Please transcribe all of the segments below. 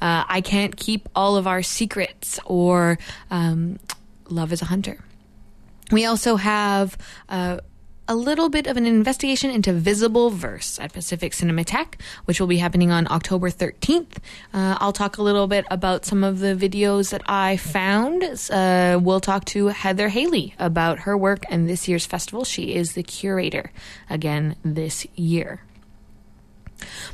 uh, I Can't Keep All of Our Secrets or um, Love is a Hunter. We also have uh, a little bit of an investigation into visible verse at Pacific Cinematheque, which will be happening on October 13th. Uh, I'll talk a little bit about some of the videos that I found. Uh, we'll talk to Heather Haley about her work and this year's festival. She is the curator again this year.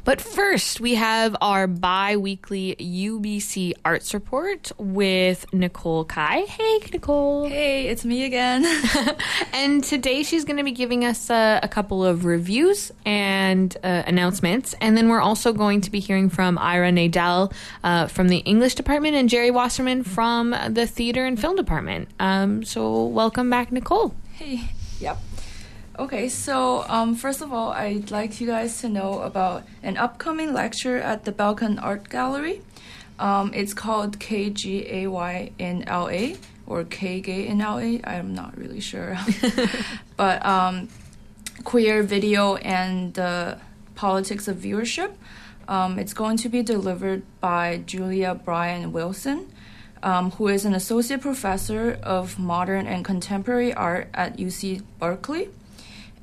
But first, we have our bi weekly UBC Arts Report with Nicole Kai. Hey, Nicole. Hey, it's me again. and today she's going to be giving us uh, a couple of reviews and uh, announcements. And then we're also going to be hearing from Ira Nadel uh, from the English department and Jerry Wasserman from the theater and film department. Um, so, welcome back, Nicole. Hey. Yep. Okay, so um, first of all, I'd like you guys to know about an upcoming lecture at the Belkin Art Gallery. Um, it's called KGAY in LA or KGay in LA. I'm not really sure, but um, queer video and the politics of viewership. Um, it's going to be delivered by Julia Bryan Wilson. Um, who is an associate professor of modern and contemporary art at UC Berkeley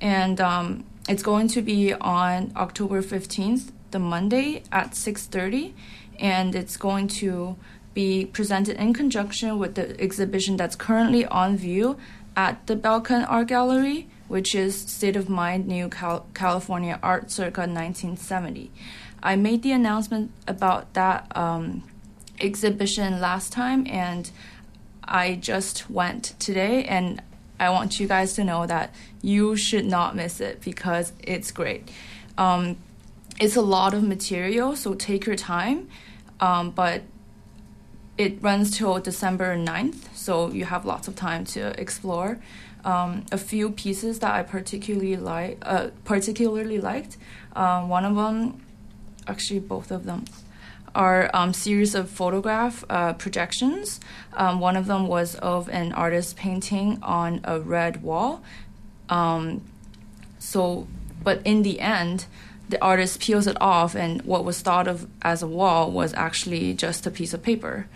and um, it's going to be on October 15th, the Monday at 6:30, and it's going to be presented in conjunction with the exhibition that's currently on view at the Belkin Art Gallery, which is State of Mind New Cal- California Art circa 1970. I made the announcement about that um, exhibition last time, and I just went today, and I want you guys to know that you should not miss it because it's great. Um, it's a lot of material, so take your time. Um, but it runs till December 9th, so you have lots of time to explore. Um, a few pieces that I particularly like, uh, particularly liked. Um, one of them, actually both of them, are um, series of photograph uh, projections. Um, one of them was of an artist painting on a red wall. Um, so, but in the end, the artist peels it off, and what was thought of as a wall was actually just a piece of paper.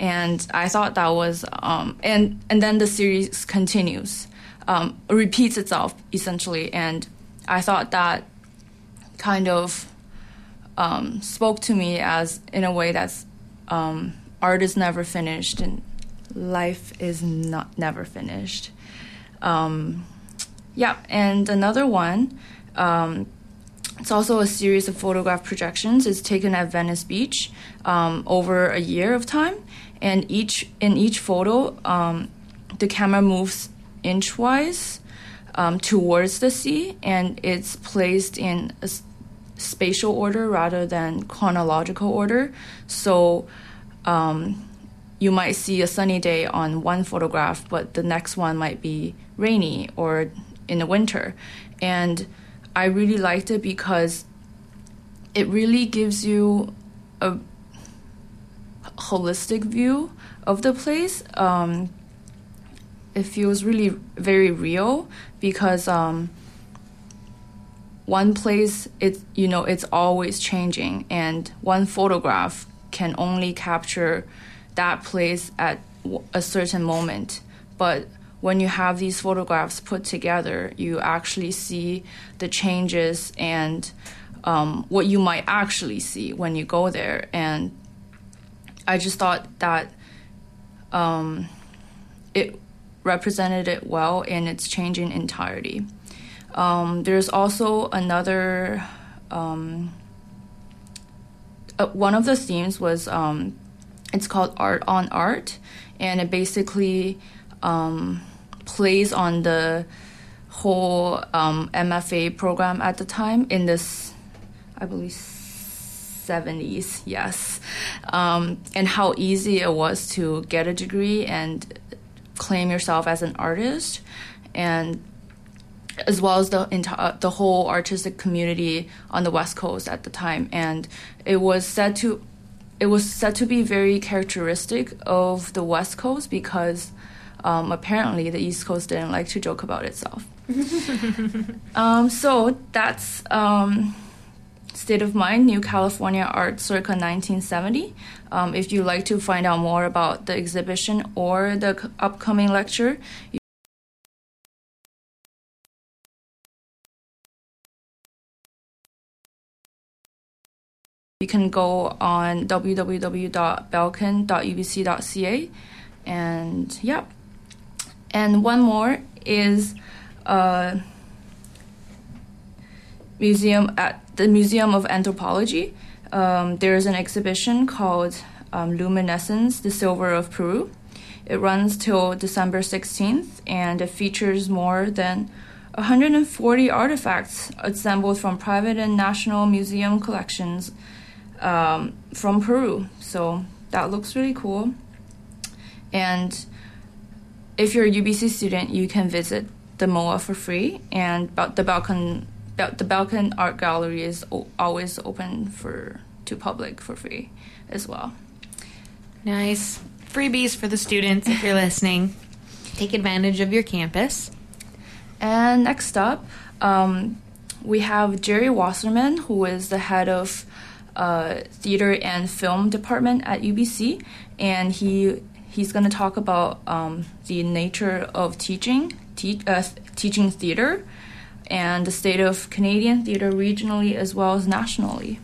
And I thought that was, um, and and then the series continues, um, repeats itself essentially, and I thought that kind of um, spoke to me as in a way that's um, art is never finished and life is not never finished. Um, yeah, and another one. Um, it's also a series of photograph projections. It's taken at Venice Beach um, over a year of time, and each in each photo, um, the camera moves inchwise towards the sea, and it's placed in a spatial order rather than chronological order. So um, you might see a sunny day on one photograph, but the next one might be rainy or in the winter. And I really liked it because it really gives you a holistic view of the place. Um, it feels really very real because um, one place it's you know it's always changing and one photograph can only capture that place at a certain moment. But when you have these photographs put together you actually see the changes and um, what you might actually see when you go there. And i just thought that um, it represented it well in its changing entirety um, there's also another. Um, uh, one of the themes was um, it's called Art on Art, and it basically um, plays on the whole MFA um, program at the time in this, I believe, 70s, yes, um, and how easy it was to get a degree and claim yourself as an artist, and as well as the entire the whole artistic community on the West Coast at the time, and it was said to it was said to be very characteristic of the West Coast because um, apparently the East Coast didn't like to joke about itself. um, so that's um, State of Mind New California Art Circa 1970. Um, if you'd like to find out more about the exhibition or the c- upcoming lecture, you can go on www.belkin.ubc.ca and yeah and one more is uh, museum at the museum of anthropology. Um, there's an exhibition called um, luminescence the silver of peru. It runs till december 16th and it features more than 140 artifacts assembled from private and national museum collections um, from Peru. So that looks really cool. And if you're a UBC student, you can visit the MOA for free, and the Belkin the Belkin Art Gallery is always open for to public for free as well. Nice freebies for the students if you're listening. Take advantage of your campus. And next up, um, we have Jerry Wasserman, who is the head of uh, theater and film department at UBC, and he he's going to talk about um, the nature of teaching, te- uh, teaching theater, and the state of Canadian theater regionally as well as nationally.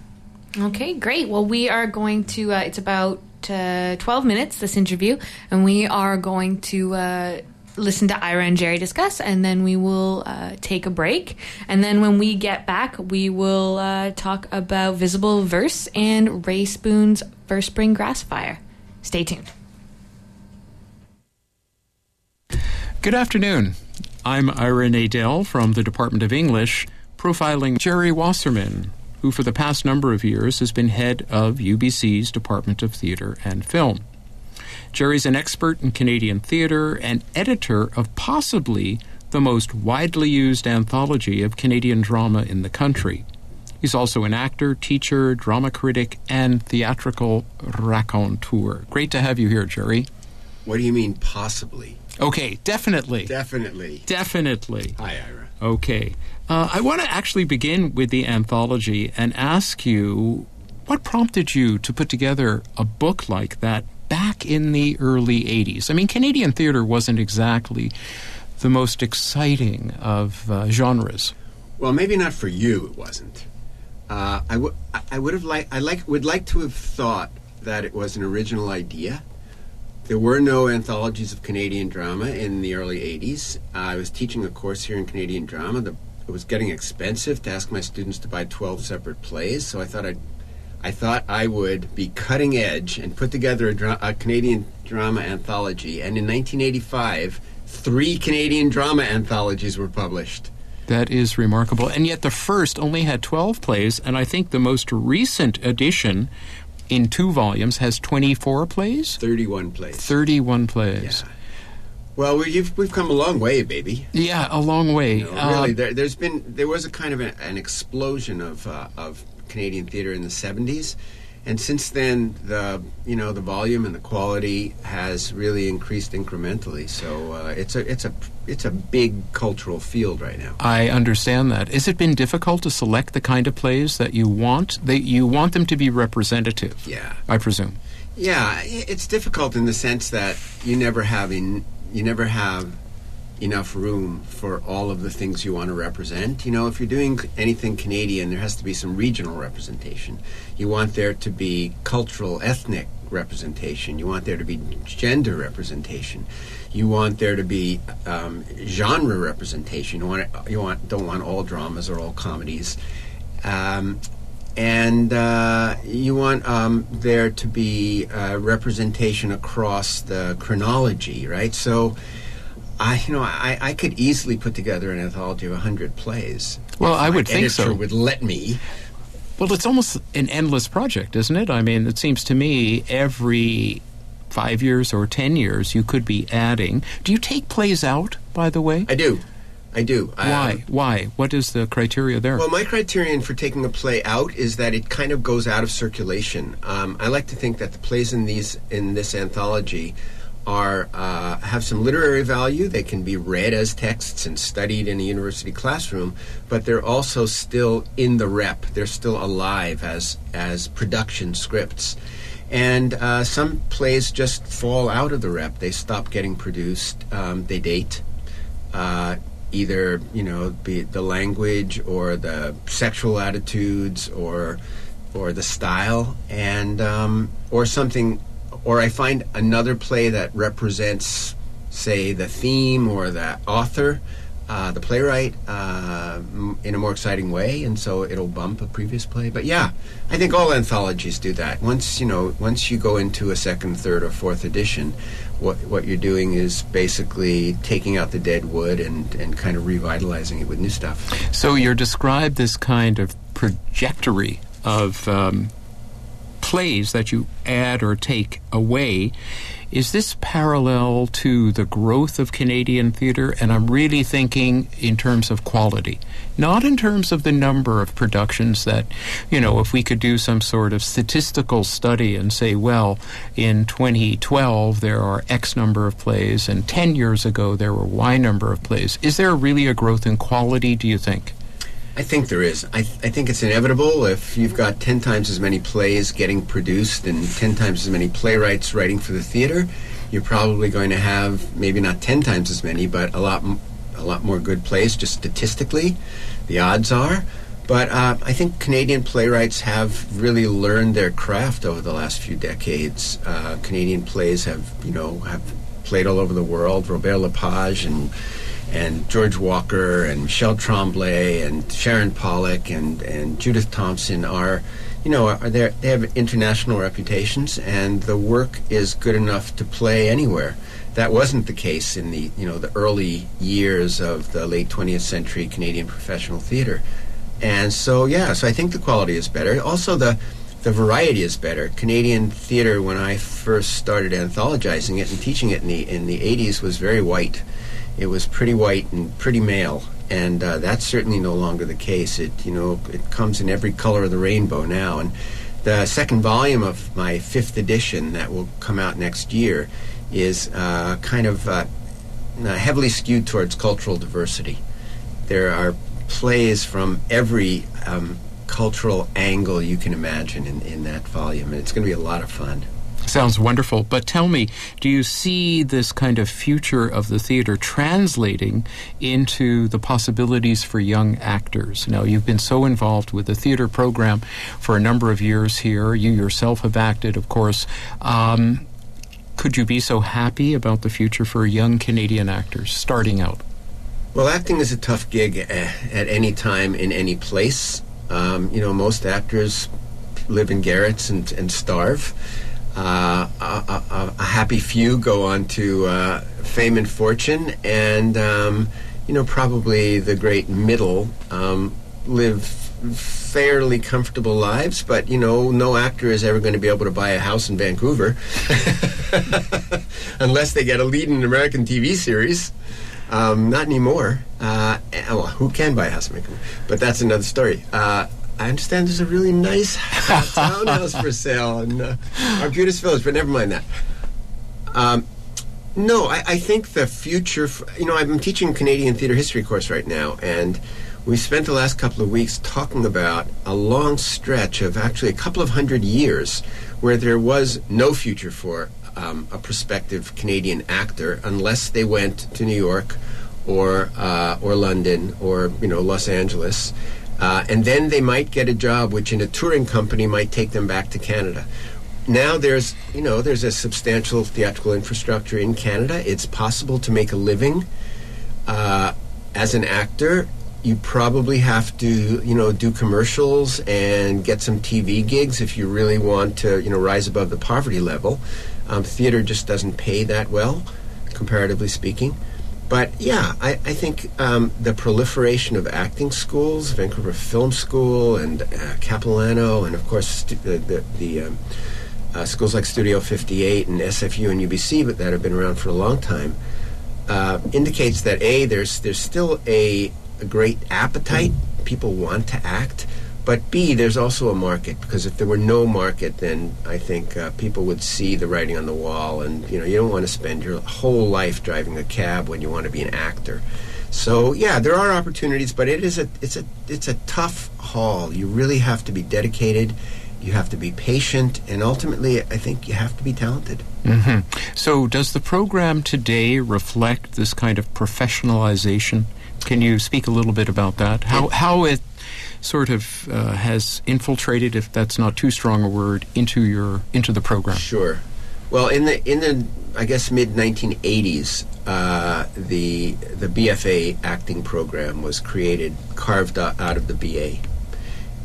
Okay, great. Well, we are going to. Uh, it's about uh, 12 minutes this interview, and we are going to uh, listen to Ira and Jerry discuss, and then we will uh, take a break. And then when we get back, we will uh, talk about visible verse and Rae Spoon's First Spring Grass Fire. Stay tuned. Good afternoon. I'm Ira Nadel from the Department of English, profiling Jerry Wasserman, who for the past number of years has been head of UBC's Department of Theater and Film. Jerry's an expert in Canadian theatre and editor of possibly the most widely used anthology of Canadian drama in the country. He's also an actor, teacher, drama critic, and theatrical raconteur. Great to have you here, Jerry. What do you mean, possibly? Okay, definitely. Definitely. Definitely. Hi, Ira. Okay. Uh, I want to actually begin with the anthology and ask you what prompted you to put together a book like that back in the early 80s. I mean, Canadian theater wasn't exactly the most exciting of uh, genres. Well, maybe not for you. It wasn't. Uh, I would. Have liked. I like. Would like to have thought that it was an original idea. There were no anthologies of Canadian drama in the early '80s. I was teaching a course here in Canadian drama. The, it was getting expensive to ask my students to buy 12 separate plays, so I thought I'd I thought I would be cutting edge and put together a, dra- a, Canadian drama anthology. And in 1985, three Canadian drama anthologies were published. That is remarkable. And yet the first only had 12 plays, and I think the most recent edition in two volumes has 24 plays? 31 plays. 31 plays. Yeah. Well, we've we've come a long way, baby. Yeah, a long way. You know, really, uh, there, has been there was a kind of a, an explosion of uh, of Canadian theater in the 70s. And since then, the you know the volume and the quality has really increased incrementally. So uh, it's a it's a it's a big cultural field right now. I understand that. Has it been difficult to select the kind of plays that you want? That you want them to be representative. Yeah, I presume. Yeah, it's difficult in the sense that you never have you never have enough room for all of the things you want to represent. You know, if you're doing anything Canadian, there has to be some regional representation. You want there to be cultural, ethnic representation. You want there to be gender representation. You want there to be um, genre representation. You want you want don't want all dramas or all comedies. Um, and uh, you want um, there to be uh, representation across the chronology, right? So I, you know, I, I could easily put together an anthology of hundred plays. Well, I would think so. Would let me. Well, it's almost an endless project, isn't it? I mean, it seems to me every five years or ten years you could be adding. Do you take plays out, by the way? I do. I do. Why? Um, Why? What is the criteria there? Well, my criterion for taking a play out is that it kind of goes out of circulation. Um, I like to think that the plays in these in this anthology are uh, have some literary value. They can be read as texts and studied in a university classroom, but they're also still in the rep. They're still alive as as production scripts. And uh, some plays just fall out of the rep. They stop getting produced. Um, they date. Uh, either you know be it the language or the sexual attitudes or or the style and um, or something or I find another play that represents say the theme or the author uh, the playwright uh, in a more exciting way, and so it'll bump a previous play. But yeah, I think all anthologies do that. Once you know, once you go into a second, third, or fourth edition, what what you're doing is basically taking out the dead wood and and kind of revitalizing it with new stuff. So you're described this kind of trajectory of um, plays that you add or take away. Is this parallel to the growth of Canadian theatre? And I'm really thinking in terms of quality, not in terms of the number of productions that, you know, if we could do some sort of statistical study and say, well, in 2012 there are X number of plays, and 10 years ago there were Y number of plays. Is there really a growth in quality, do you think? I think there is. I, th- I think it's inevitable if you've got 10 times as many plays getting produced and 10 times as many playwrights writing for the theater, you're probably going to have maybe not 10 times as many, but a lot, m- a lot more good plays just statistically. The odds are. But uh, I think Canadian playwrights have really learned their craft over the last few decades. Uh, Canadian plays have, you know, have played all over the world. Robert Lepage and and George Walker and Michel Tremblay and Sharon Pollock and, and Judith Thompson are, you know, are they have international reputations, and the work is good enough to play anywhere. That wasn't the case in the you know the early years of the late 20th century Canadian professional theater, and so yeah, so I think the quality is better. Also the the variety is better. Canadian theater, when I first started anthologizing it and teaching it in the in the 80s, was very white it was pretty white and pretty male, and uh, that's certainly no longer the case. It you know it comes in every color of the rainbow now, and the second volume of my fifth edition that will come out next year is uh, kind of uh, heavily skewed towards cultural diversity. There are plays from every um, cultural angle you can imagine in, in that volume, and it's going to be a lot of fun. Sounds wonderful. But tell me, do you see this kind of future of the theater translating into the possibilities for young actors? Now, you've been so involved with the theater program for a number of years here. You yourself have acted, of course. Um, could you be so happy about the future for young Canadian actors starting out? Well, acting is a tough gig at any time in any place. Um, you know, most actors live in garrets and, and starve. Uh, a, a, a, happy few go on to uh, fame and fortune, and um, you know probably the great middle um, live fairly comfortable lives. But you know, no actor is ever going to be able to buy a house in Vancouver unless they get a lead in an American TV series. Um, not anymore. Uh, well, who can buy a house in Vancouver? But that's another story. I understand there's a really nice townhouse for sale in uh, Arbutus Village, but never mind that. Um, no, I, I, think the future. For, you know, I'm teaching Canadian theater history course right now, and we spent the last couple of weeks talking about a long stretch of actually a couple of hundred years where there was no future for um, a prospective Canadian actor unless they went to New York or uh, or London or you know Los Angeles uh, and then they might get a job which in a touring company might take them back to Canada. Now there's, you know, there's a substantial theatrical infrastructure in Canada. It's possible to make a living uh, as an actor. You probably have to, you know, do commercials and get some TV gigs if you really want to, you know, rise above the poverty level. Um, theater just doesn't pay that well, comparatively speaking. But yeah, I, I think um, the proliferation of acting schools, Vancouver Film School and uh, Capilano, and of course stu- the, the, the um, uh, schools like Studio 58 and SFU and UBC, but that have been around for a long time, uh, indicates that a there's there's still a, a great appetite. People want to act, But B, there's also a market because if there were no market, then I think uh, people would see the writing on the wall, and you know you don't want to spend your whole life driving a cab when you want to be an actor. So yeah, there are opportunities, but it is a it's a it's a tough haul. You really have to be dedicated. You have to be patient, and ultimately, I think you have to be talented. hmm So, does the program today reflect this kind of professionalization? Can you speak a little bit about that? How how it sort of uh, has infiltrated, if that's not too strong a word, into your into the program? Sure. Well, in the in the I guess mid 1980s, uh, the the BFA acting program was created, carved out of the BA,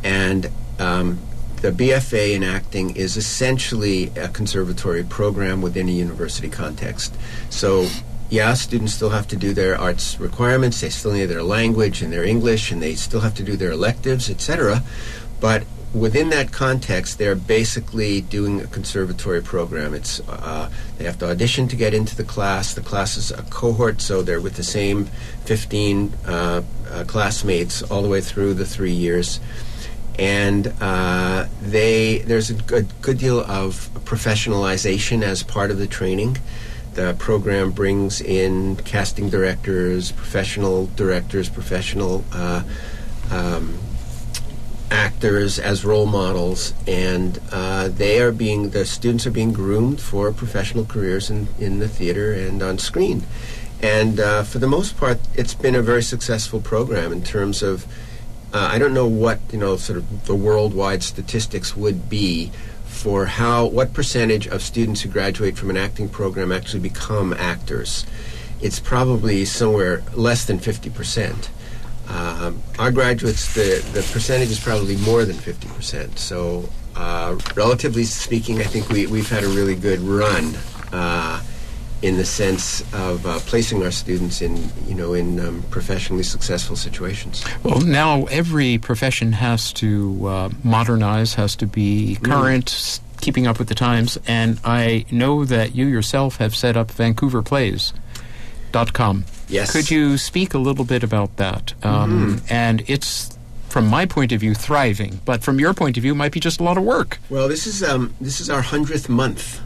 and um, the BFA in acting is essentially a conservatory program within a university context. So. Yeah, students still have to do their arts requirements. They still need their language and their English, and they still have to do their electives, etc. But within that context, they're basically doing a conservatory program. It's uh, they have to audition to get into the class. The class is a cohort, so they're with the same 15 uh, uh, classmates all the way through the three years. And uh, they there's a good, good deal of professionalization as part of the training. The program brings in casting directors, professional directors, professional uh, um, actors as role models, and uh, they are being the students are being groomed for professional careers in, in the theater and on screen. And uh, for the most part, it's been a very successful program in terms of. Uh, I don't know what you know, sort of the worldwide statistics would be for how what percentage of students who graduate from an acting program actually become actors. It's probably somewhere less than fifty percent. Um, our graduates, the, the percentage is probably more than 50%. So, uh, relatively speaking, I think we, we've had a really good run uh, in the sense of uh, placing our students in, you know, in um, professionally successful situations. Well, now every profession has to uh, modernize, has to be current, s- keeping up with the times. And I know that you yourself have set up VancouverPlays.com. Yes. Could you speak a little bit about that? Um, And it's, from my point of view, thriving, but from your point of view, might be just a lot of work. Well, this is um, this is our hundredth month.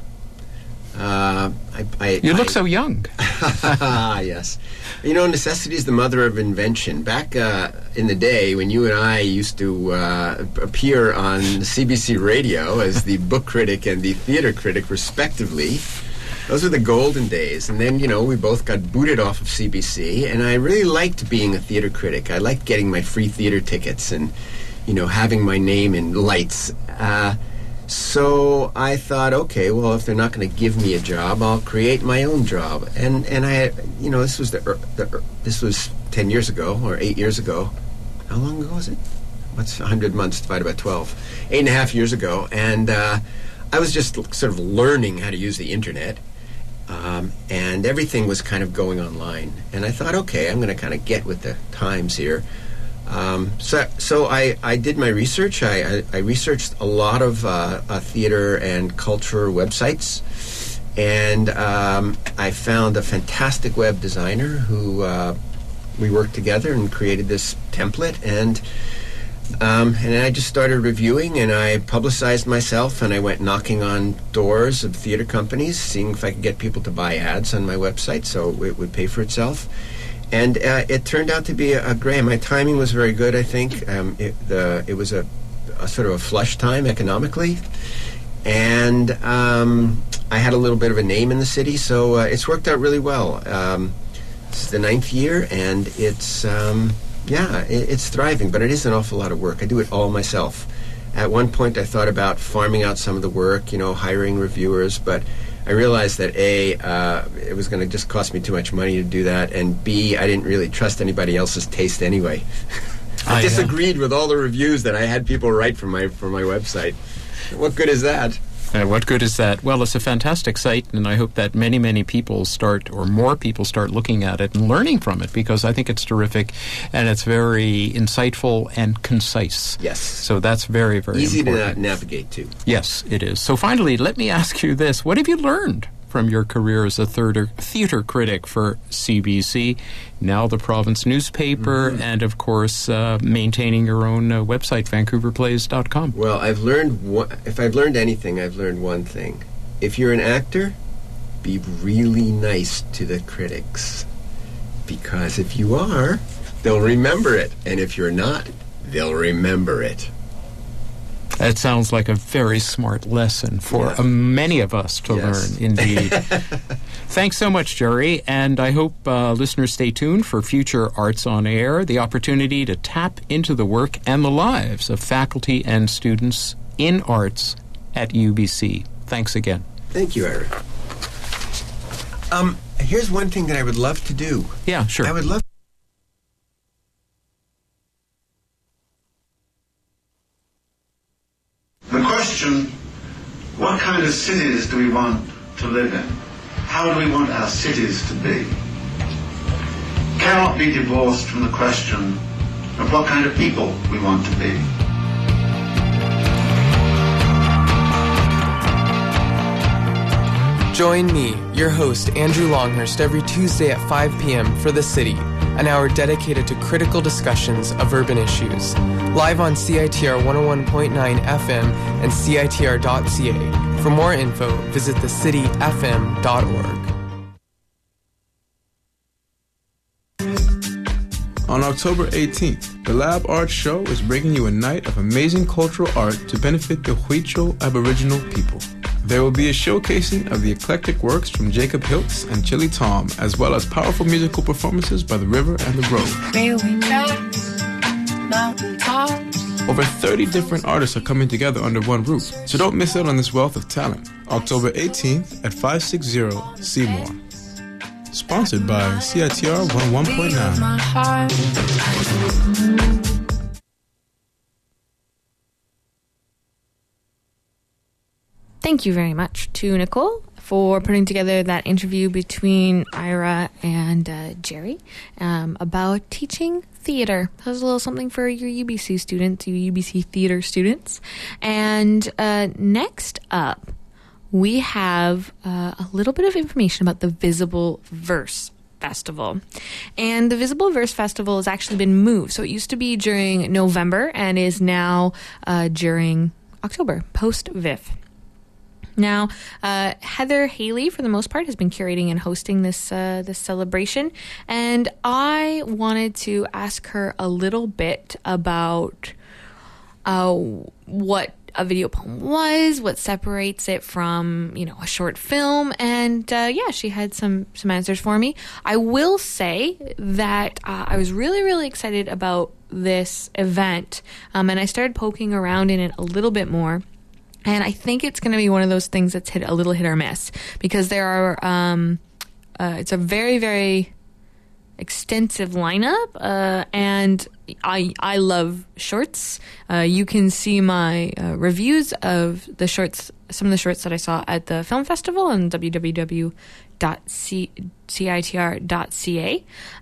Uh, I, I, You look I- so young. Ah, yes. You know, necessity is the mother of invention. Back uh, in the day when you and I used to uh, appear on CBC radio as the book critic and the theater critic, respectively, those were the golden days. And then, you know, we both got booted off of CBC, and I really liked being a theater critic. I liked getting my free theater tickets and, you know, having my name in lights. So I thought, okay, well, if they're not going to give me a job, I'll create my own job. And and I, you know, this was the, the this was ten years ago or eight years ago. How long ago was it? What's hundred months divided by twelve? Eight and a half years ago, and uh, I was just sort of learning how to use the internet. Um, and everything was kind of going online. And I thought, okay, I'm going to kind of get with the times here. Um, so, so I, I did my research. I, I, I researched a lot of uh, uh, theater and culture websites, and um, I found a fantastic web designer who uh, we worked together and created this template. And um, and I just started reviewing, and I publicized myself, and I went knocking on doors of theater companies, seeing if I could get people to buy ads on my website, so it would pay for itself. And uh, it turned out to be a, a great. My timing was very good. I think um, it, the it was a, a sort of a flush time economically, and um, I had a little bit of a name in the city, so uh, it's worked out really well. Um, is the ninth year, and it's um, yeah, it, it's thriving, but it is an awful lot of work. I do it all myself. At one point, I thought about farming out some of the work, you know, hiring reviewers, but I realized that a uh, it was going to just cost me too much money to do that, and b I didn't really trust anybody else's taste anyway. I I, disagreed with all the reviews that I had people write for my from my website. What good is that? Uh, what good is that? Well, it's a fantastic site, and I hope that many, many people start, or more people start looking at it and learning from it because I think it's terrific and it's very insightful and concise. Yes. So that's very, very Easy to important. na- navigate to. Yes, it is. So finally, let me ask you this: What have you learned from your career as a theater, theater critic for CBC, now the province newspaper, Mm-hmm. and of course, uh, maintaining your own uh, website, vancouverplays.com. Well, I've learned one, if I've learned anything, I've learned one thing. If you're an actor, be really nice to the critics. Because if you are, they'll remember it. And if you're not, they'll remember it. That sounds like a very smart lesson for Yeah. uh, many of us to Yes. learn, indeed. Thanks so much, Jerry, and I hope uh, listeners stay tuned for future Arts on Air, the opportunity to tap into the work and the lives of faculty and students in arts at UBC. Thanks again. Thank you, Eric. Um, here's one thing that I would love to do. Yeah, sure. I would love The question, of cities do we want to live in? How do we want our cities to be? Cannot be divorced from the question of what kind of people we want to be. Join me, your host, Andrew Longhurst, every Tuesday at 5 p.m. for The City, an hour dedicated to critical discussions of urban issues. Live on CITR 101.9 FM and CITR.ca. For more info, visit thecityfm.org. On October 18th, the Lab Art Show is bringing you a night of amazing cultural art to benefit the Huicho Aboriginal people. There will be a showcasing of the eclectic works from Jacob Hiltz and Chili Tom, as well as powerful musical performances by The River and The Grove. Railway tracks, mountain tops. Over 30 different artists are coming together under one roof, so don't miss out on this wealth of talent. October 18th at 560 Seymour. Sponsored by CITR 101.9. Thank you very much to Nicole for putting together that interview between Ira and uh, Jerry um, about teaching theater. That was a little something for your UBC students, your UBC theater students. And uh, next up, we have uh, a little bit of information about the Visible Verse Festival. And the Visible Verse Festival has actually been moved. So it used to be during November and is now uh, during October, post VIFF. Now, uh, Heather Haley, for the most part, has been curating and hosting this uh, this celebration, and I wanted to ask her a little bit about uh, what a video poem was, what separates it from you know a short film, and uh, yeah, she had some some answers for me. I will say that uh, I was really really excited about this event, um, and I started poking around in it a little bit more. And I think it's going to be one of those things that's hit a little hit or miss because there are, um, uh, it's a very, very extensive lineup, uh, and I I love shorts. Uh, you can see my uh, reviews of the shorts, some of the shorts that I saw at the film festival on www.citr.ca.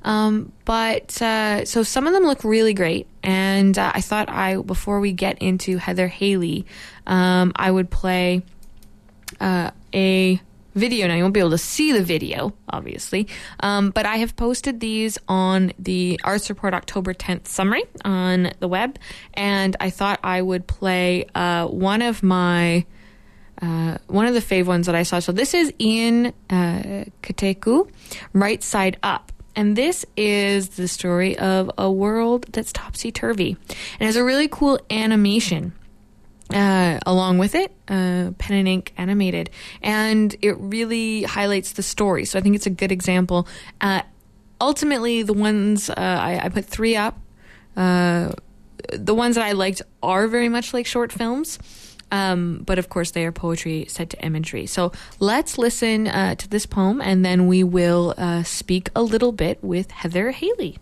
Um, but uh, so some of them look really great, and uh, I thought I before we get into Heather Haley, um, I would play uh, a video. Now you won't be able to see the video, obviously, um, but I have posted these on the Arts Report October 10th summary on the web, and I thought I would play uh, one of my. Uh, one of the fave ones that I saw. So this is Ian uh, Keteku, Right Side Up. And this is the story of a world that's topsy turvy. And has a really cool animation uh, along with it, uh, pen and ink animated, and it really highlights the story. So I think it's a good example. Uh, ultimately, the ones uh, I, I put three up. Uh, the ones that I liked are very much like short films. Um, but of course, they are poetry set to imagery. So let's listen uh, to this poem and then we will uh, speak a little bit with Heather Haley.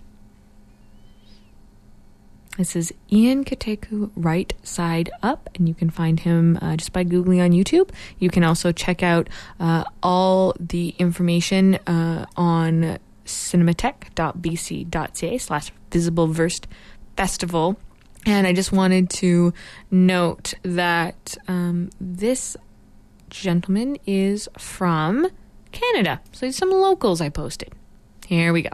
This is Ian Keteku, Right Side Up, and you can find him uh, just by Googling on YouTube. You can also check out uh, all the information uh, on cinematheque.bc.ca slash visible festival. And I just wanted to note that um, this gentleman is from Canada. So some locals I posted. Here we go.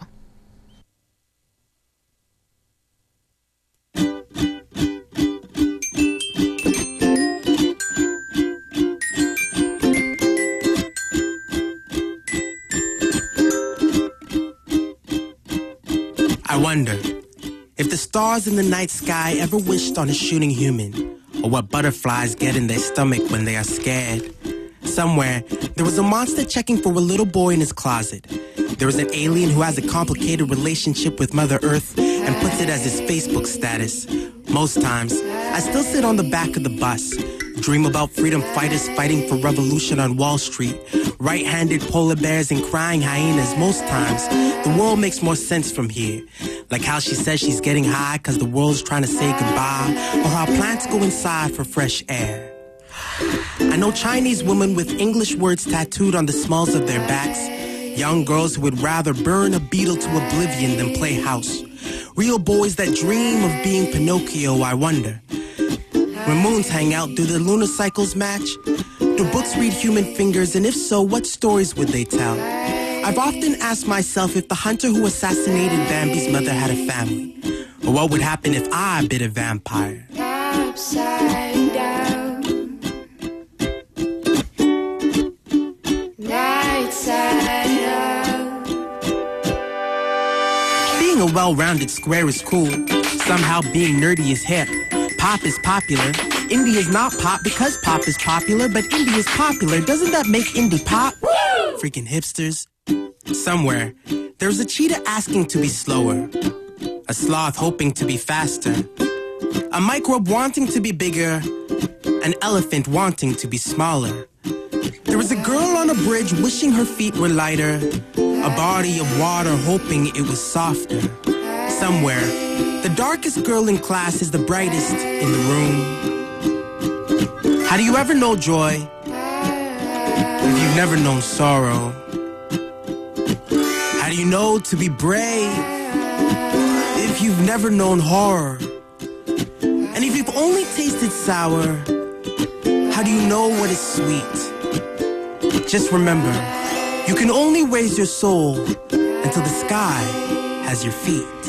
I wonder if the stars in the night sky ever wished on a shooting human, or what butterflies get in their stomach when they are scared. Somewhere, there was a monster checking for a little boy in his closet. There was an alien who has a complicated relationship with Mother Earth and puts it as his Facebook status. Most times, I still sit on the back of the bus, dream about freedom fighters fighting for revolution on Wall Street, right handed polar bears and crying hyenas. Most times, the world makes more sense from here. Like how she says she's getting high because the world's trying to say goodbye, or how plants go inside for fresh air. I know Chinese women with English words tattooed on the smalls of their backs. Young girls who would rather burn a beetle to oblivion than play house. Real boys that dream of being Pinocchio, I wonder. When moons hang out, do the lunar cycles match? Do books read human fingers, and if so, what stories would they tell? I've often asked myself if the hunter who assassinated Bambi's mother had a family, or what would happen if I bit a vampire. Upside down. Right side up. Being a well-rounded square is cool. Somehow being nerdy is hip. Pop is popular. Indie is not pop because pop is popular, but indie is popular. Doesn't that make indie pop? Freaking hipsters. Somewhere, there's a cheetah asking to be slower. A sloth hoping to be faster. A microbe wanting to be bigger. An elephant wanting to be smaller. There was a girl on a bridge wishing her feet were lighter. A body of water hoping it was softer. Somewhere, the darkest girl in class is the brightest in the room. How do you ever know joy if you've never known sorrow? Do you know to be brave if you've never known horror? And if you've only tasted sour, how do you know what is sweet? Just remember, you can only raise your soul until the sky has your feet.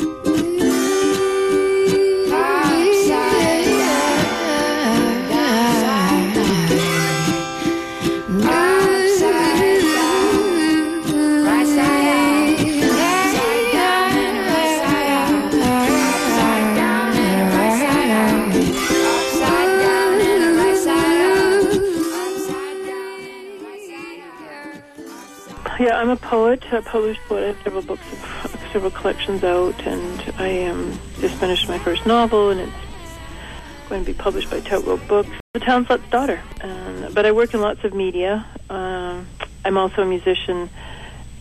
Poet, a published poet. I have several books, of, several collections out, and I um, just finished my first novel, and it's going to be published by Tightrope Books. The Town Slut's Daughter. Um, but I work in lots of media. Um, I'm also a musician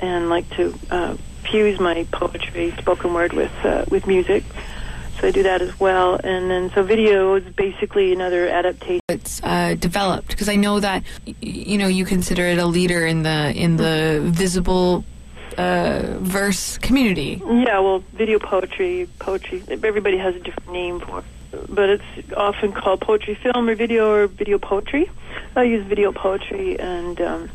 and like to uh, fuse my poetry, spoken word, with uh, with music. So I do that as well. And then so video is basically another adaptation. It's uh, developed because I know that you know you consider it a leader in the in the visible uh, verse community. Yeah, well, video poetry, poetry. Everybody has a different name for it, but it's often called poetry film or video or video poetry. I use video poetry, and um,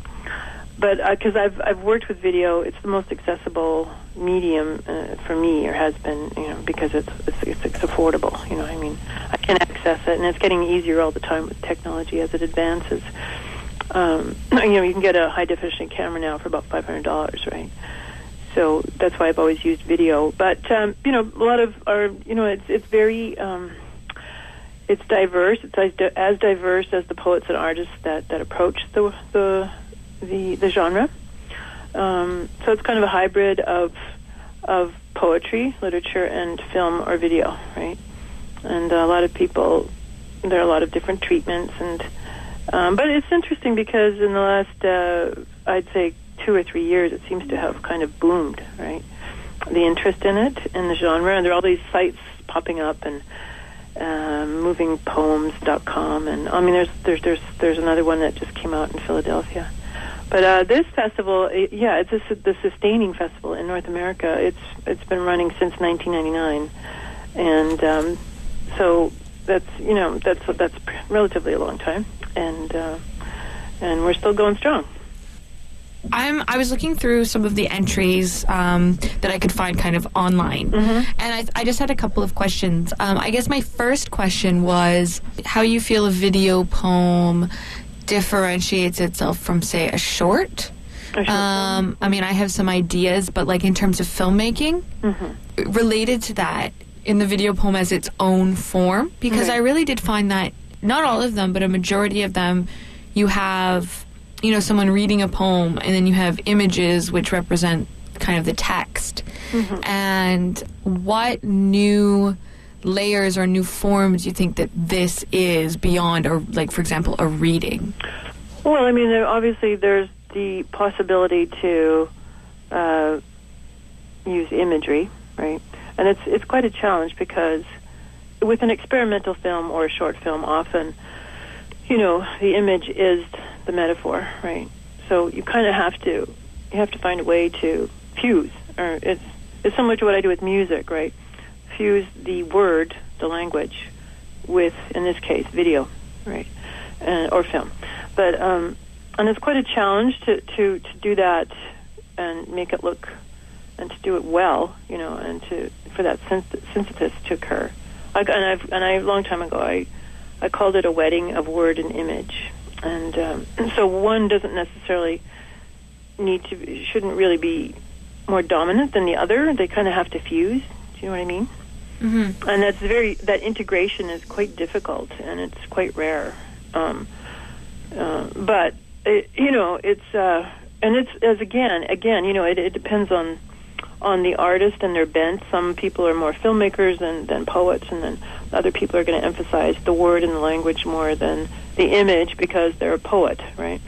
but because I've I've worked with video, it's the most accessible medium uh, for me, or has been, you know, because it's, it's it's it's affordable. You know, I mean, I can access it, and it's getting easier all the time with technology as it advances. Um, you know, you can get a high definition camera now for about five hundred dollars, right? So that's why I've always used video. But um, you know, a lot of our, you know, it's it's very, um, it's diverse. It's as, as diverse as the poets and artists that that approach the the the, the genre. Um, so it's kind of a hybrid of of poetry, literature, and film or video, right? And a lot of people, there are a lot of different treatments, and um, but it's interesting because in the last, uh, I'd say, two or three years, it seems to have kind of boomed, right? The interest in it, in the genre, and there are all these sites popping up, and um, movingpoems.com, and I mean, there's there's there's there's another one that just came out in Philadelphia. But uh, this festival, it, yeah, it's a, the sustaining festival in North America. It's it's been running since 1999, and um, so that's you know that's that's relatively a long time, and uh, and we're still going strong. I'm. I was looking through some of the entries um, that I could find kind of online, and I, I just had a couple of questions. Um, I guess my first question was how you feel a video poem differentiates itself from, say, a short. Um, I mean, I have some ideas, but like in terms of filmmaking, related to that, in the video poem as its own form, because Right. I really did find that not all of them, but a majority of them, you have, you know, someone reading a poem, and then you have images which represent kind of the text. And what new layers or new forms you think that this is beyond, or like, for example, a reading? Well, I mean, there, obviously, there's the possibility to uh, use imagery, right? And it's it's quite a challenge because with an experimental film or a short film, often, you know, the image is the metaphor, right? So you kind of have to you have to find a way to fuse, or it's it's similar to what I do with music, right? Fuse the word, the language, with in this case video, right, and, or film. But um, and it's quite a challenge to, to, to do that and make it look and to do it well, you know, and to for that synthesis to occur. I, and I've and I a long time ago I I called it a wedding of word and image, and, um, and so one doesn't necessarily need to shouldn't really be more dominant than the other. They kind of have to fuse. Do you know what I mean? Mm-hmm. and that's very that integration is quite difficult and it's quite rare. Um, uh, but it, you know it's uh, and it's as again again you know it, it depends on on the artist and their bent. Some people are more filmmakers than than poets and then other people are going to emphasize the word and the language more than the image because they're a poet right?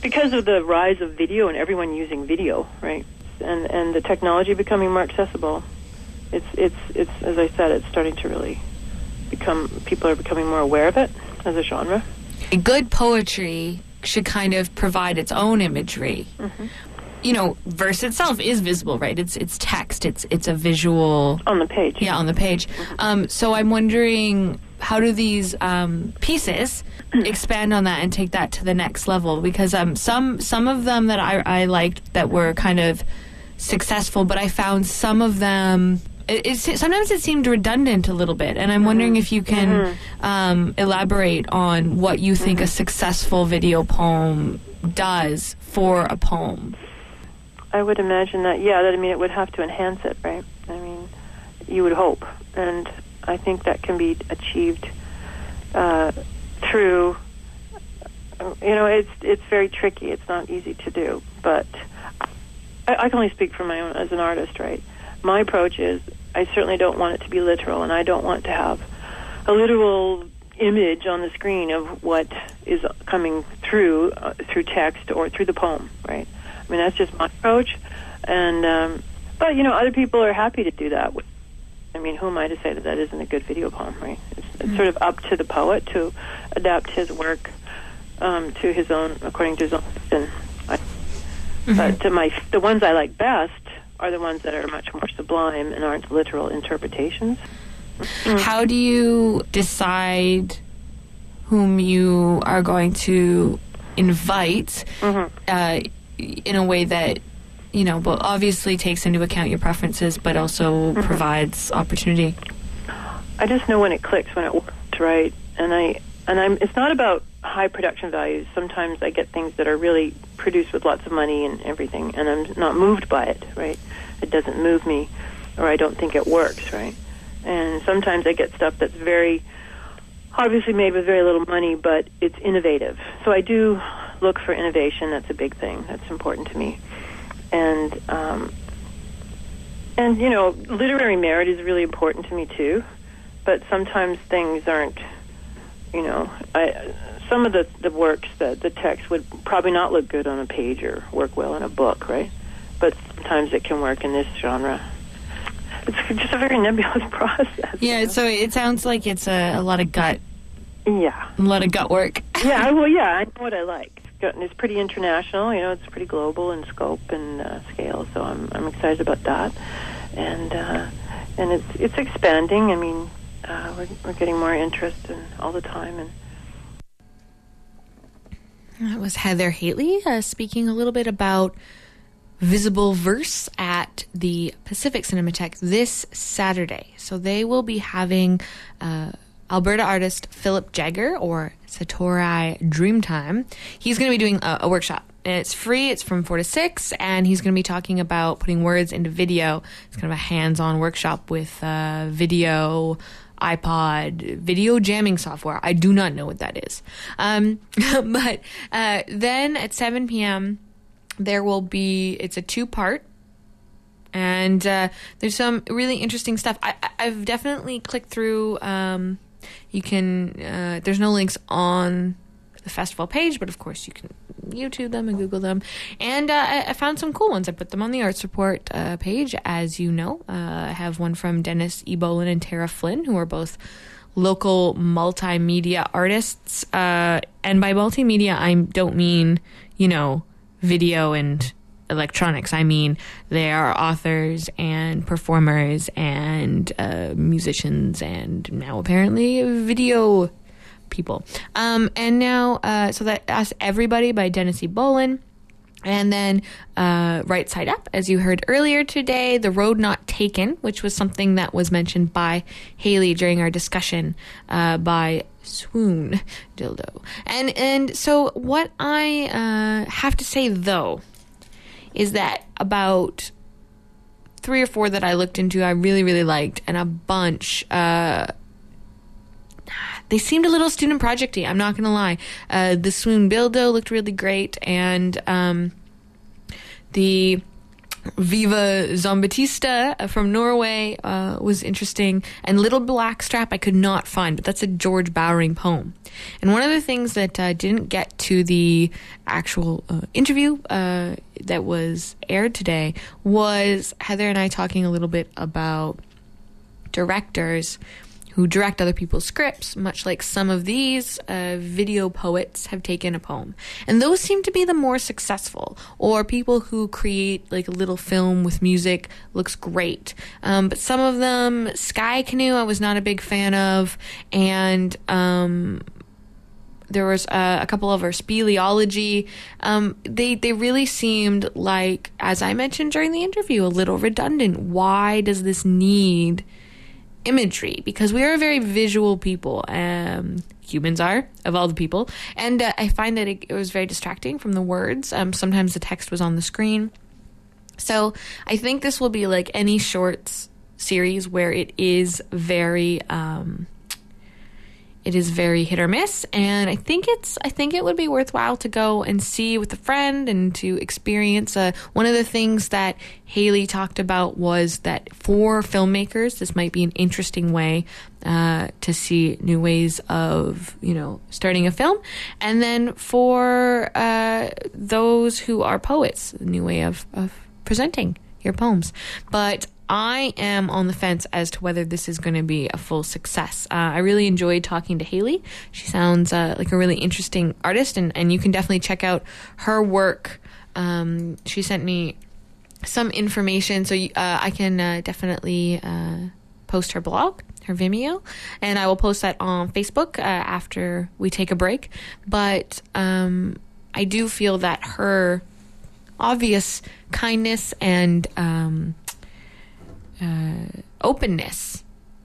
Because of the rise of video and everyone using video right? And and the technology becoming more accessible it's it's it's as I said, it's starting to really become people are becoming more aware of it as a genre. good poetry should kind of provide its own imagery. You know, verse itself is visible, right? It's it's text. It's it's a visual on the page. Yeah, on the page. Um, so I'm wondering how do these um, pieces expand on that and take that to the next level? Because um, some some of them that I, I liked that were kind of successful, but I found some of them. It, it, sometimes it seemed redundant a little bit, and I'm wondering if you can um, elaborate on what you think a successful video poem does for a poem. I would imagine that yeah, that I mean it would have to enhance it, right? I mean, you would hope, and I think that can be achieved uh, through. You know, it's it's very tricky. It's not easy to do, but I, I can only speak for my own as an artist, right? My approach is I certainly don't want it to be literal, and I don't want to have a literal image on the screen of what is coming through uh, through text or through the poem, right? I mean, that's just my approach, and um, but you know, other people are happy to do that. I mean, who am I to say that that isn't a good video poem, right? It's, it's sort of up to the poet to adapt his work um, to his own, according to his own. And I, But to my, the ones I like best are the ones that are much more sublime and aren't literal interpretations. Mm. How do you decide whom you are going to invite mm-hmm. uh, in a way that you know, well, obviously takes into account your preferences, but also mm-hmm. provides opportunity? I just know when it clicks, when it works right, and I and I'm. It's not about high production values. Sometimes I get things that are really produced with lots of money and everything, and I'm not moved by it. Right, it doesn't move me, or I don't think it works. Right, and sometimes I get stuff that's very obviously made with very little money, but it's innovative. So I do look for innovation. That's a big thing. That's important to me, and um, and you know, literary merit is really important to me too. But sometimes things aren't. You know, I some of the the works that the text would probably not look good on a page or work well in a book, right? But sometimes it can work in this genre. It's just a very nebulous process. Yeah, so it sounds like it's a, a lot of gut. Yeah. A lot of gut work. yeah, well, yeah, I know what I like. It's pretty international, you know. It's pretty global in scope and uh, scale, so I'm I'm excited about that, and uh, and it's it's expanding. I mean, uh, we're we're getting more interest in, all the time, and That was Heather Haley uh, speaking a little bit about Visible Verse at the Pacific Cinematheque this Saturday. So they will be having uh, Alberta artist Philip Jagger or Satori Dreamtime. He's going to be doing a, a workshop. And it's free. It's from four to six, and he's going to be talking about putting words into video. It's kind of a hands-on workshop with uh, video, iPod, video jamming software. I do not know what that is. Um, but uh, then at 7 p.m., there will be, it's a two part. And uh, there's some really interesting stuff. I, I've definitely clicked through. Um, you can, uh, there's no links on the festival page, but of course you can YouTube them and Google them. And uh, I, found some cool ones. I put them on the arts report uh, page, as you know. Uh, I have one from Dennis E. Bolen and Tara Flynn, who are both local multimedia artists. Uh, and by multimedia, I don't mean, you know, video and electronics. I mean, they are authors and performers and uh, musicians and now apparently video people. Um, and now, uh, so that Ask Everybody by Dennis E. Bolen. And then uh, Right Side Up, as you heard earlier today, The Road Not Taken, which was something that was mentioned by Haley during our discussion uh, by Swoon Dildo. And, and so, what I uh, have to say though is that about three or four that I looked into, I really, really liked, and a bunch. Uh, they seemed a little student projecty. I'm not gonna lie. Uh, the swoon bildo looked really great, and um, the Viva Zombatista from Norway uh, was interesting, and Little Black Strap I could not find, but that's a George Bowering poem. And one of the things that uh, didn't get to the actual uh, interview uh, that was aired today was Heather and I talking a little bit about directors who direct other people's scripts, much like some of these uh, video poets have taken a poem. And those seem to be the more successful, or people who create like a little film with music looks great. Um, but some of them, Sky Canoe, I was not a big fan of, and um, there was uh, a couple of our speleology. Um, they they really seemed like, as I mentioned during the interview, a little redundant. Why does this need imagery? Because we are very visual people. Um, humans are of all the people, and uh, I find that it, it was very distracting from the words. Um, sometimes the text was on the screen, so I think this will be like any shorts series where it is very. Um, it is very hit or miss and i think it's i think it would be worthwhile to go and see with a friend and to experience uh, one of the things that haley talked about was that for filmmakers this might be an interesting way uh, to see new ways of you know starting a film. And then for uh, those who are poets a new way of, of presenting your poems. But I am on the fence as to whether this is going to be a full success. Uh, I really enjoyed talking to Haley. She sounds uh, like a really interesting artist, and, and you can definitely check out her work. Um, she sent me some information, so you, uh, I can uh, definitely uh, post her blog, her Vimeo, and I will post that on Facebook uh, after we take a break. But um, I do feel that her obvious kindness and um, uh, openness.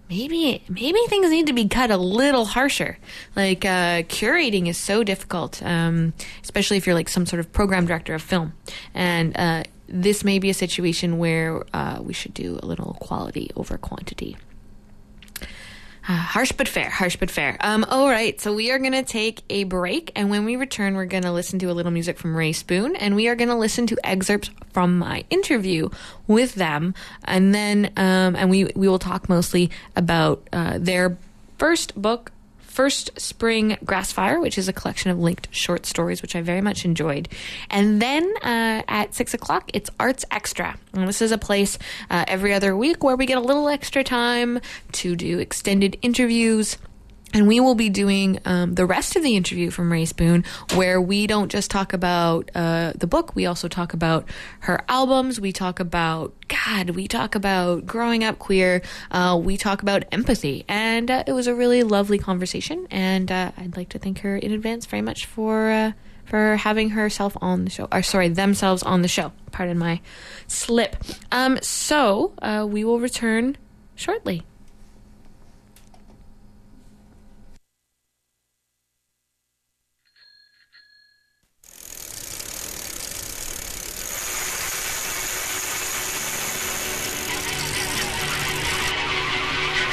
Maybe maybe things need to be cut a little harsher. Like uh, curating is so difficult, um, especially if you're like some sort of program director of film. And uh, this may be a situation where uh, we should do a little quality over quantity. Uh, harsh but fair, harsh but fair. Um, all right, so we are going to take a break, and when we return, we're going to listen to a little music from Rae Spoon, and we are going to listen to excerpts from my interview with them, and then um, and we we will talk mostly about uh, their first book. First Spring Grassfire, which is a collection of linked short stories, which I very much enjoyed. And then uh, at six o'clock, it's Arts Extra. And this is a place uh, every other week where we get a little extra time to do extended interviews. And we will be doing um, the rest of the interview from Rae Spoon, where we don't just talk about uh, the book, we also talk about her albums. We talk about, God, we talk about growing up queer. Uh, we talk about empathy. And uh, it was a really lovely conversation. And uh, I'd like to thank her in advance very much for uh, for having herself on the show. Or sorry, themselves on the show. Pardon my slip. Um, so uh, we will return shortly.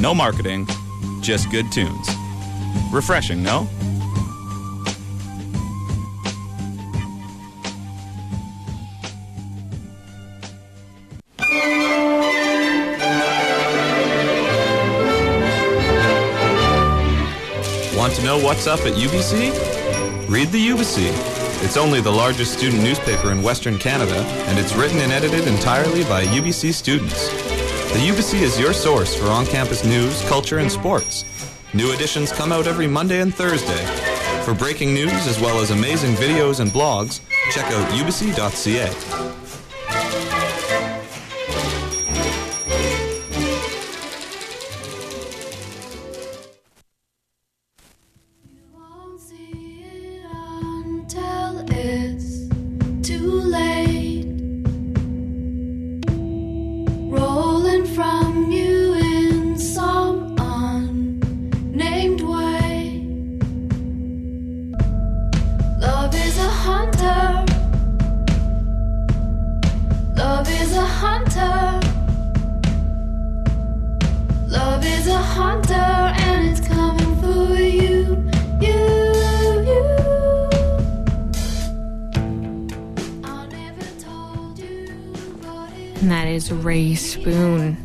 no marketing, just good tunes. Refreshing, no? Want to know what's up at UBC? Read the Ubyssey. It's only the largest student newspaper in Western Canada, and it's written and edited entirely by UBC students. The Ubyssey is your source for on campus news, culture, and sports. New editions come out every Monday and Thursday. For breaking news as well as amazing videos and blogs, check out ubyssey.ca. is Rae Spoon.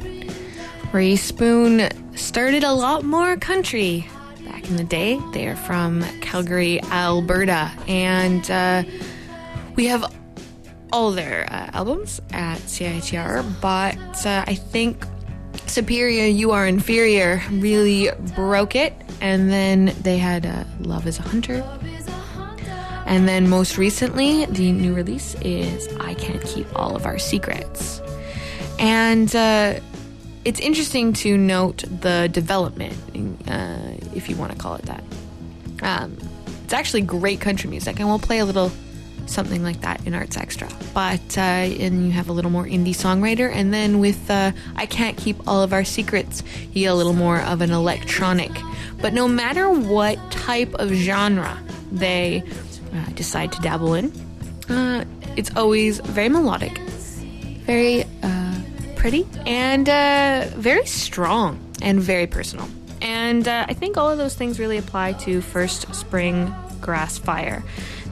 Rae Spoon started a lot more country back in the day. They are from Calgary, Alberta. And uh, we have all their uh, albums at CITR, but uh, I think Superior, You Are Inferior really broke it. And then they had uh, Love is a Hunter. And then most recently, the new release is I Can't Keep All of Our Secrets. And uh, it's interesting to note the development, uh, if you want to call it that. Um, it's actually great country music, and we'll play a little something like that in Arts Extra. But, uh, and you have a little more indie songwriter, and then with uh, I Can't Keep All of Our Secrets, you get a little more of an electronic. But no matter what type of genre they uh, decide to dabble in, uh, it's always very melodic, very uh, pretty, and uh, very strong and very personal. And uh, I think all of those things really apply to First Spring Grass Fire.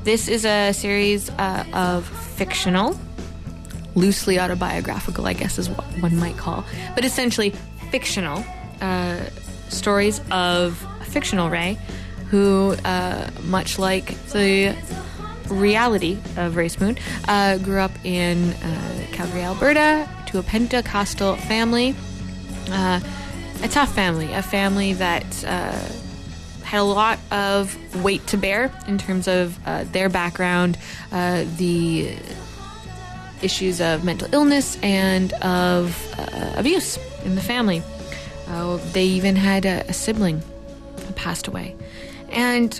This is a series uh, of fictional, loosely autobiographical, I guess is what one might call, but essentially fictional uh, stories of a fictional Rae who, uh, much like the reality of Rae Spoon, uh, grew up in Calgary, Alberta, to a Pentecostal family. Uh, a tough family, a family that uh, had a lot of weight to bear in terms of uh, their background, uh, the issues of mental illness and of uh, abuse in the family. Uh, they even had a, a sibling who passed away. And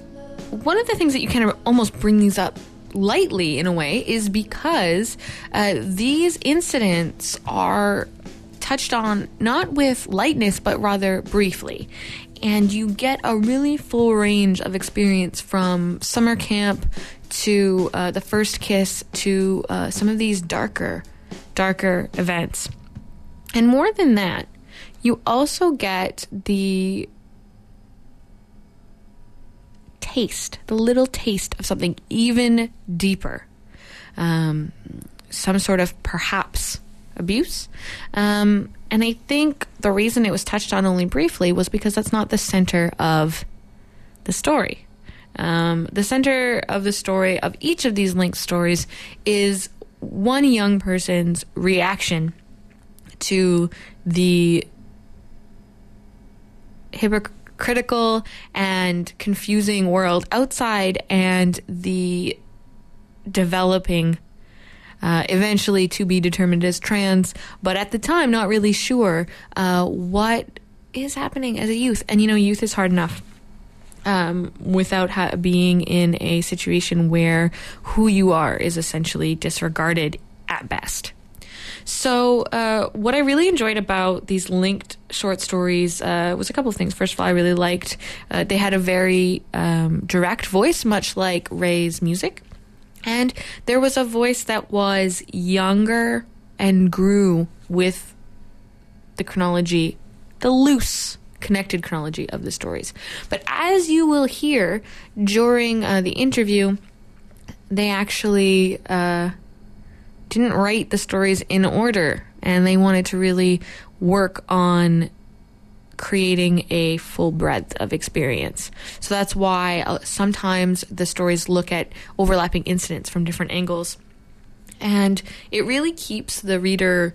one of the things that you kind of almost bring these up lightly in a way is because uh, these incidents are touched on not with lightness but rather briefly. And you get a really full range of experience from summer camp to uh, the first kiss to uh, some of these darker, darker events. And more than that, you also get the taste, the little taste of something even deeper. Um, some sort of perhaps abuse. Um, and I think the reason it was touched on only briefly was because that's not the center of the story. Um, the center of the story of each of these linked stories is one young person's reaction to the hypocritical and confusing world outside and the developing uh, eventually to be determined as trans, but at the time not really sure uh, what is happening as a youth. And you know, youth is hard enough um, without ha- being in a situation where who you are is essentially disregarded at best. So, uh, what I really enjoyed about these linked short stories uh, was a couple of things. First of all, I really liked uh, they had a very um, direct voice, much like Rae's music. And there was a voice that was younger and grew with the chronology, the loose connected chronology of the stories. But as you will hear during uh, the interview, they actually uh, didn't write the stories in order, and they wanted to really work on creating a full breadth of experience. So that's why uh, sometimes the stories look at overlapping incidents from different angles. And it really keeps the reader,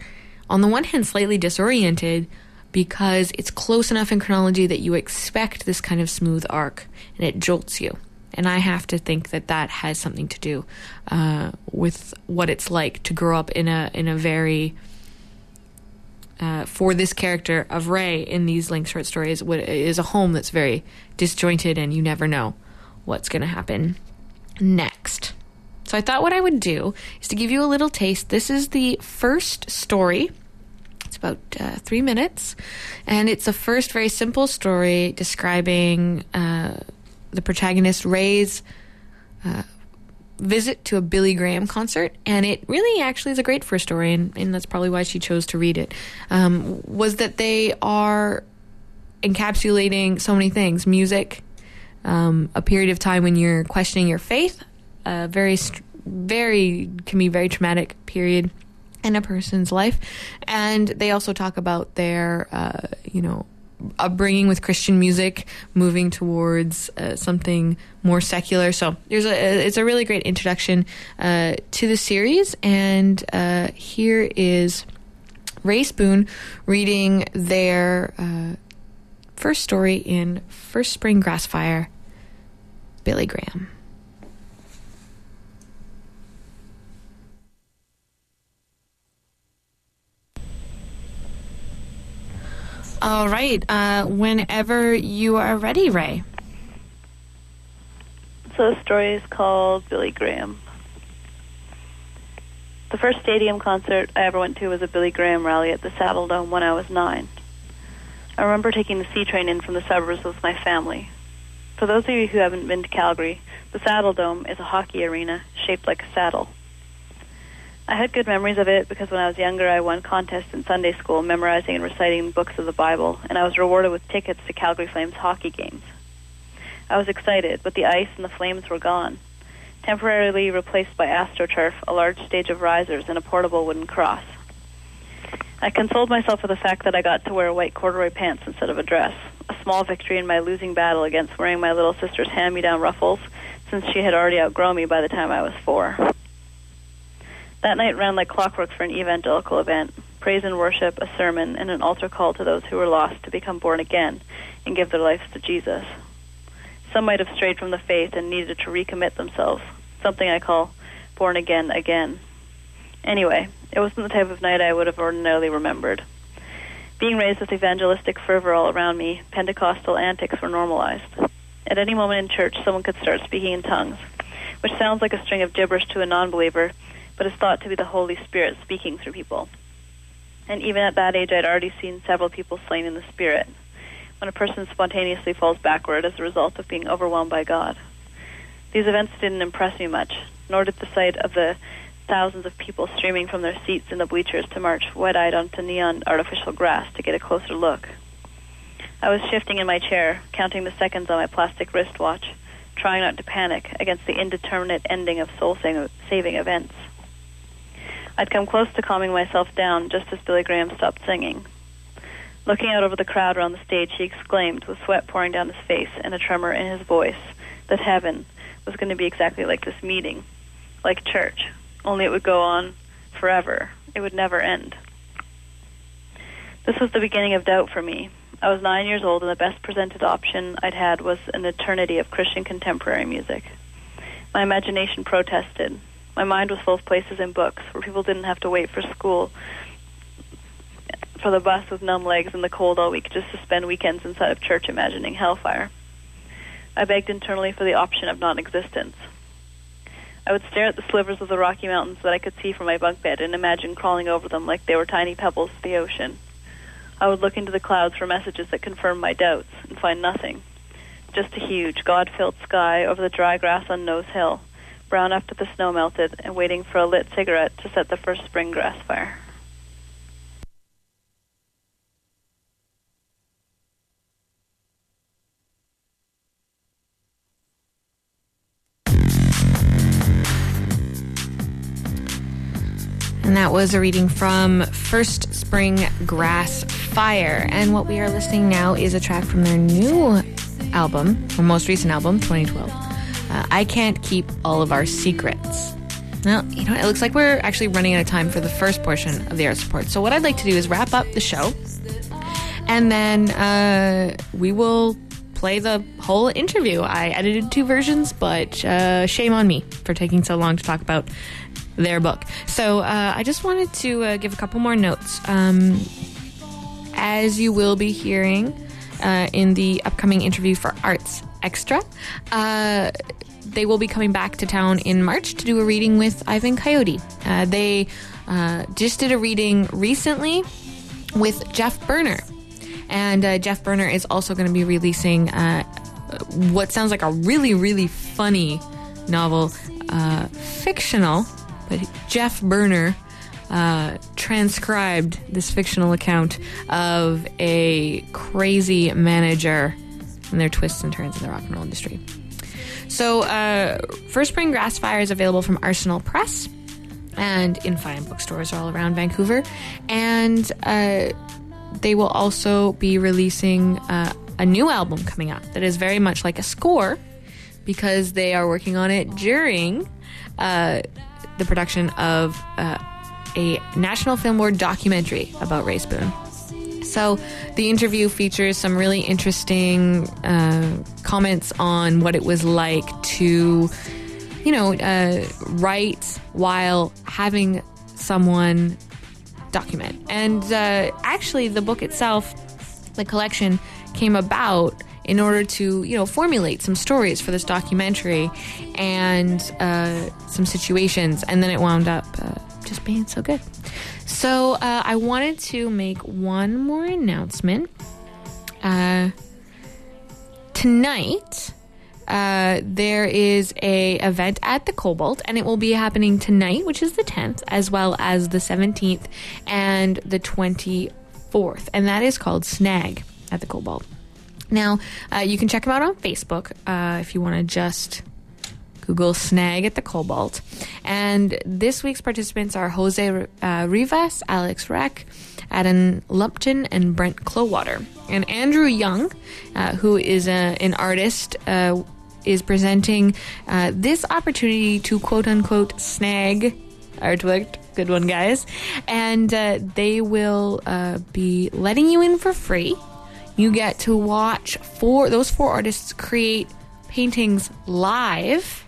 on the one hand, slightly disoriented because it's close enough in chronology that you expect this kind of smooth arc and it jolts you. And I have to think that that has something to do uh, with what it's like to grow up in a in a very uh, for this character of Rae in these linked short stories what is a home that's very disjointed and you never know what's going to happen next. So I thought what I would do is to give you a little taste. This is the first story. It's about uh, three minutes, and it's a first very simple story describing uh, the protagonist Rae's uh, visit to a Billy Graham concert, and it really actually is a great first story, and, and that's probably why she chose to read it. Um, was that they are encapsulating so many things: music, um, a period of time when you're questioning your faith, a very, very can be very traumatic period in a person's life, and they also talk about their, uh, you know upbringing with Christian music, moving towards uh, something more secular. So there's a it's a really great introduction uh, to the series, and uh, here is Rae Spoon reading their uh, first story in First Spring Grassfire, Billy Graham. All right. Uh, whenever you are ready, Rae. So the story is called Billy Graham. The first stadium concert I ever went to was a Billy Graham rally at the Saddledome when I was nine. I remember taking the C train in from the suburbs with my family. For those of you who haven't been to Calgary, the Saddledome is a hockey arena shaped like a saddle. I had good memories of it because when I was younger, I won contests in Sunday school memorizing and reciting books of the Bible, and I was rewarded with tickets to Calgary Flames hockey games. I was excited, but the ice and the flames were gone, temporarily replaced by AstroTurf, a large stage of risers, and a portable wooden cross. I consoled myself with the fact that I got to wear white corduroy pants instead of a dress, a small victory in my losing battle against wearing my little sister's hand me down ruffles, since she had already outgrown me by the time I was four. That night ran like clockwork for an evangelical event praise and worship, a sermon, and an altar call to those who were lost to become born again and give their lives to Jesus. Some might have strayed from the faith and needed to recommit themselves, something I call born again again. Anyway, it wasn't the type of night I would have ordinarily remembered. Being raised with evangelistic fervor all around me, Pentecostal antics were normalized. At any moment in church, someone could start speaking in tongues, which sounds like a string of gibberish to a non believer, but is thought to be the Holy Spirit speaking through people. And even at that age, I'd already seen several people slain in the Spirit, when a person spontaneously falls backward as a result of being overwhelmed by God. These events didn't impress me much, nor did the sight of the thousands of people streaming from their seats in the bleachers to march wet eyed onto neon artificial grass to get a closer look. I was shifting in my chair, counting the seconds on my plastic wristwatch, trying not to panic against the indeterminate ending of soul saving events. I'd come close to calming myself down just as Billy Graham stopped singing. Looking out over the crowd around the stage, he exclaimed, with sweat pouring down his face and a tremor in his voice, that heaven was going to be exactly like this meeting, like church, only it would go on forever. It would never end. This was the beginning of doubt for me. I was nine years old, and the best presented option I'd had was an eternity of Christian contemporary music. My imagination protested. My mind was full of places and books where people didn't have to wait for school for the bus with numb legs in the cold all week just to spend weekends inside of church imagining hellfire. I begged internally for the option of non existence. I would stare at the slivers of the Rocky Mountains that I could see from my bunk bed and imagine crawling over them like they were tiny pebbles to the ocean. I would look into the clouds for messages that confirmed my doubts and find nothing. Just a huge, God filled sky over the dry grass on Nose Hill, brown after the snow melted, and waiting for a lit cigarette to set the first spring grass fire. And that was a reading from First Spring Grass Fire. And what we are listening now is a track from their new album, or most recent album, 2012. Uh, I Can't Keep All of Our Secrets. Now, you know, it looks like we're actually running out of time for the first portion of the Arts Report. So, what I'd like to do is wrap up the show, and then uh, we will play the whole interview. I edited two versions, but uh, shame on me for taking so long to talk about their book. So uh, I just wanted to uh, give a couple more notes. Um, as you will be hearing uh, in the upcoming interview for Arts Extra, uh, they will be coming back to town in March to do a reading with Ivan Coyote. Uh, they uh, just did a reading recently with Jeff Berner. And Jeff Berner is also going to be releasing what sounds like a really, really funny novel, fictional but Jeff Berner uh, transcribed this fictional account of a crazy manager and their twists and turns in the rock and roll industry. So, uh, First Spring Grass Fire is available from Arsenal Press and in fine bookstores all around Vancouver. And uh, they will also be releasing uh, a new album coming up that is very much like a score because they are working on it during uh, the production of uh, a National Film Board documentary about Rae Spoon. So the interview features some really interesting uh, comments on what it was like to, you know, uh, write while having someone document. And uh, actually, the book itself, the collection, came about in order to, you know, formulate some stories for this documentary and uh, some situations. And then it wound up uh, just being so good. So uh, I wanted to make one more announcement. Uh, tonight, uh, there is a event at the Cobalt, and it will be happening tonight, which is the 10th, as well as the 17th and the 24th, and that is called Snag at the Cobalt. Now, uh, you can check them out on Facebook uh, if you want to just Google Snag at the Cobalt. And this week's participants are Jose uh, Rivas, Alex Reck, Adam Lumpton, and Brent Clowater. And Andrew Young, uh, who is a, an artist, uh, is presenting uh, this opportunity to quote unquote snag artwork. Good one, guys. And they will be letting you in for free you get to watch four those four artists create paintings live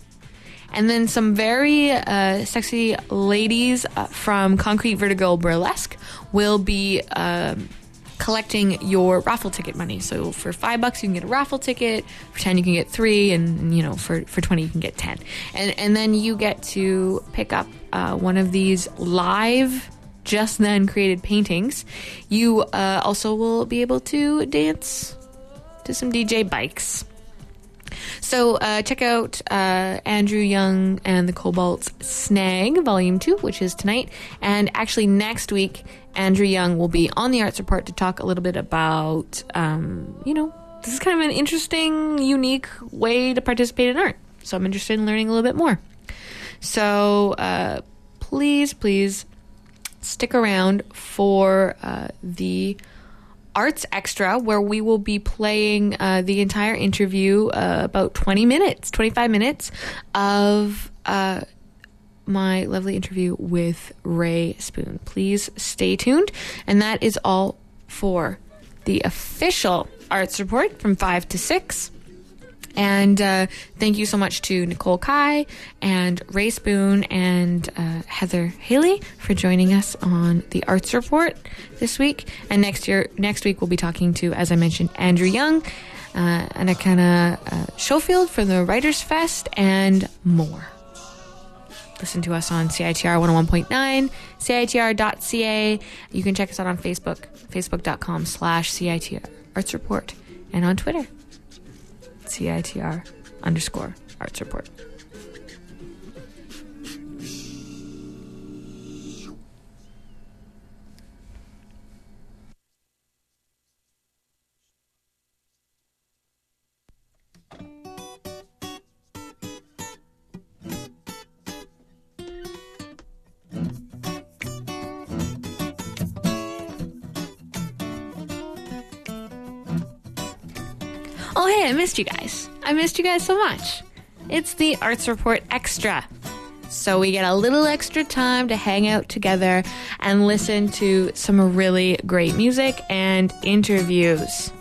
And then some very uh, sexy ladies uh, from Concrete Vertigo Burlesque will be um, collecting your raffle ticket money. So for five bucks, you can get a raffle ticket. For ten, you can get three, and you know, for for twenty, you can get ten. And and then you get to pick up uh, one of these live. Just then created paintings. You uh, also will be able to dance to some DJ bikes. So uh, check out uh, Andrew Young and the Cobalt's Snag Volume 2, which is tonight. And actually, next week, Andrew Young will be on the Arts Report to talk a little bit about, um, you know, this is kind of an interesting, unique way to participate in art. So I'm interested in learning a little bit more. So uh, please, please stick around for uh, the Arts Extra, where we will be playing uh, the entire interview, uh, about 20 minutes, 25 minutes of uh, my lovely interview with Rae Spoon. Please stay tuned. And that is all for the official Arts Report from 5 to 6. And uh, thank you so much to Nicole Kai and Rae Spoon and uh, Heather Haley for joining us on the Arts Report this week. And next year, next week, we'll be talking to, as I mentioned, Andrew Young, uh, Anakana uh, Schofield for the Writers Fest, and more. Listen to us on CITR 101.9, CITR.ca. You can check us out on Facebook, facebook.com slash CITR Arts Report, and on Twitter. CITR underscore arts report. Hey, I missed you guys. I missed you guys so much. It's the Arts Report Extra. So we get a little extra time to hang out together and listen to some really great music and interviews.